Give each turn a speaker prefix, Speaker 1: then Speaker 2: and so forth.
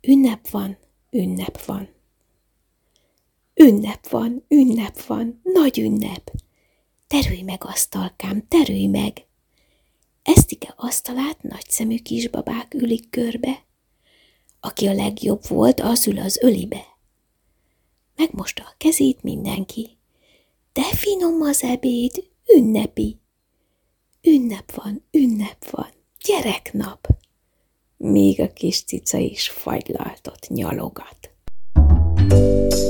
Speaker 1: Ünnep van, ünnep van. Ünnep van, ünnep van, nagy ünnep. Terülj meg, asztalkám, terülj meg! Esztike asztalát nagyszemű kisbabák ülik körbe. Aki a legjobb volt, az ül az ölibe. Megmosta a kezét mindenki. De finom az ebéd, ünnepi. Ünnep van, ünnep van, gyereknap. Még a kis cica is fagylaltot nyalogat. thank you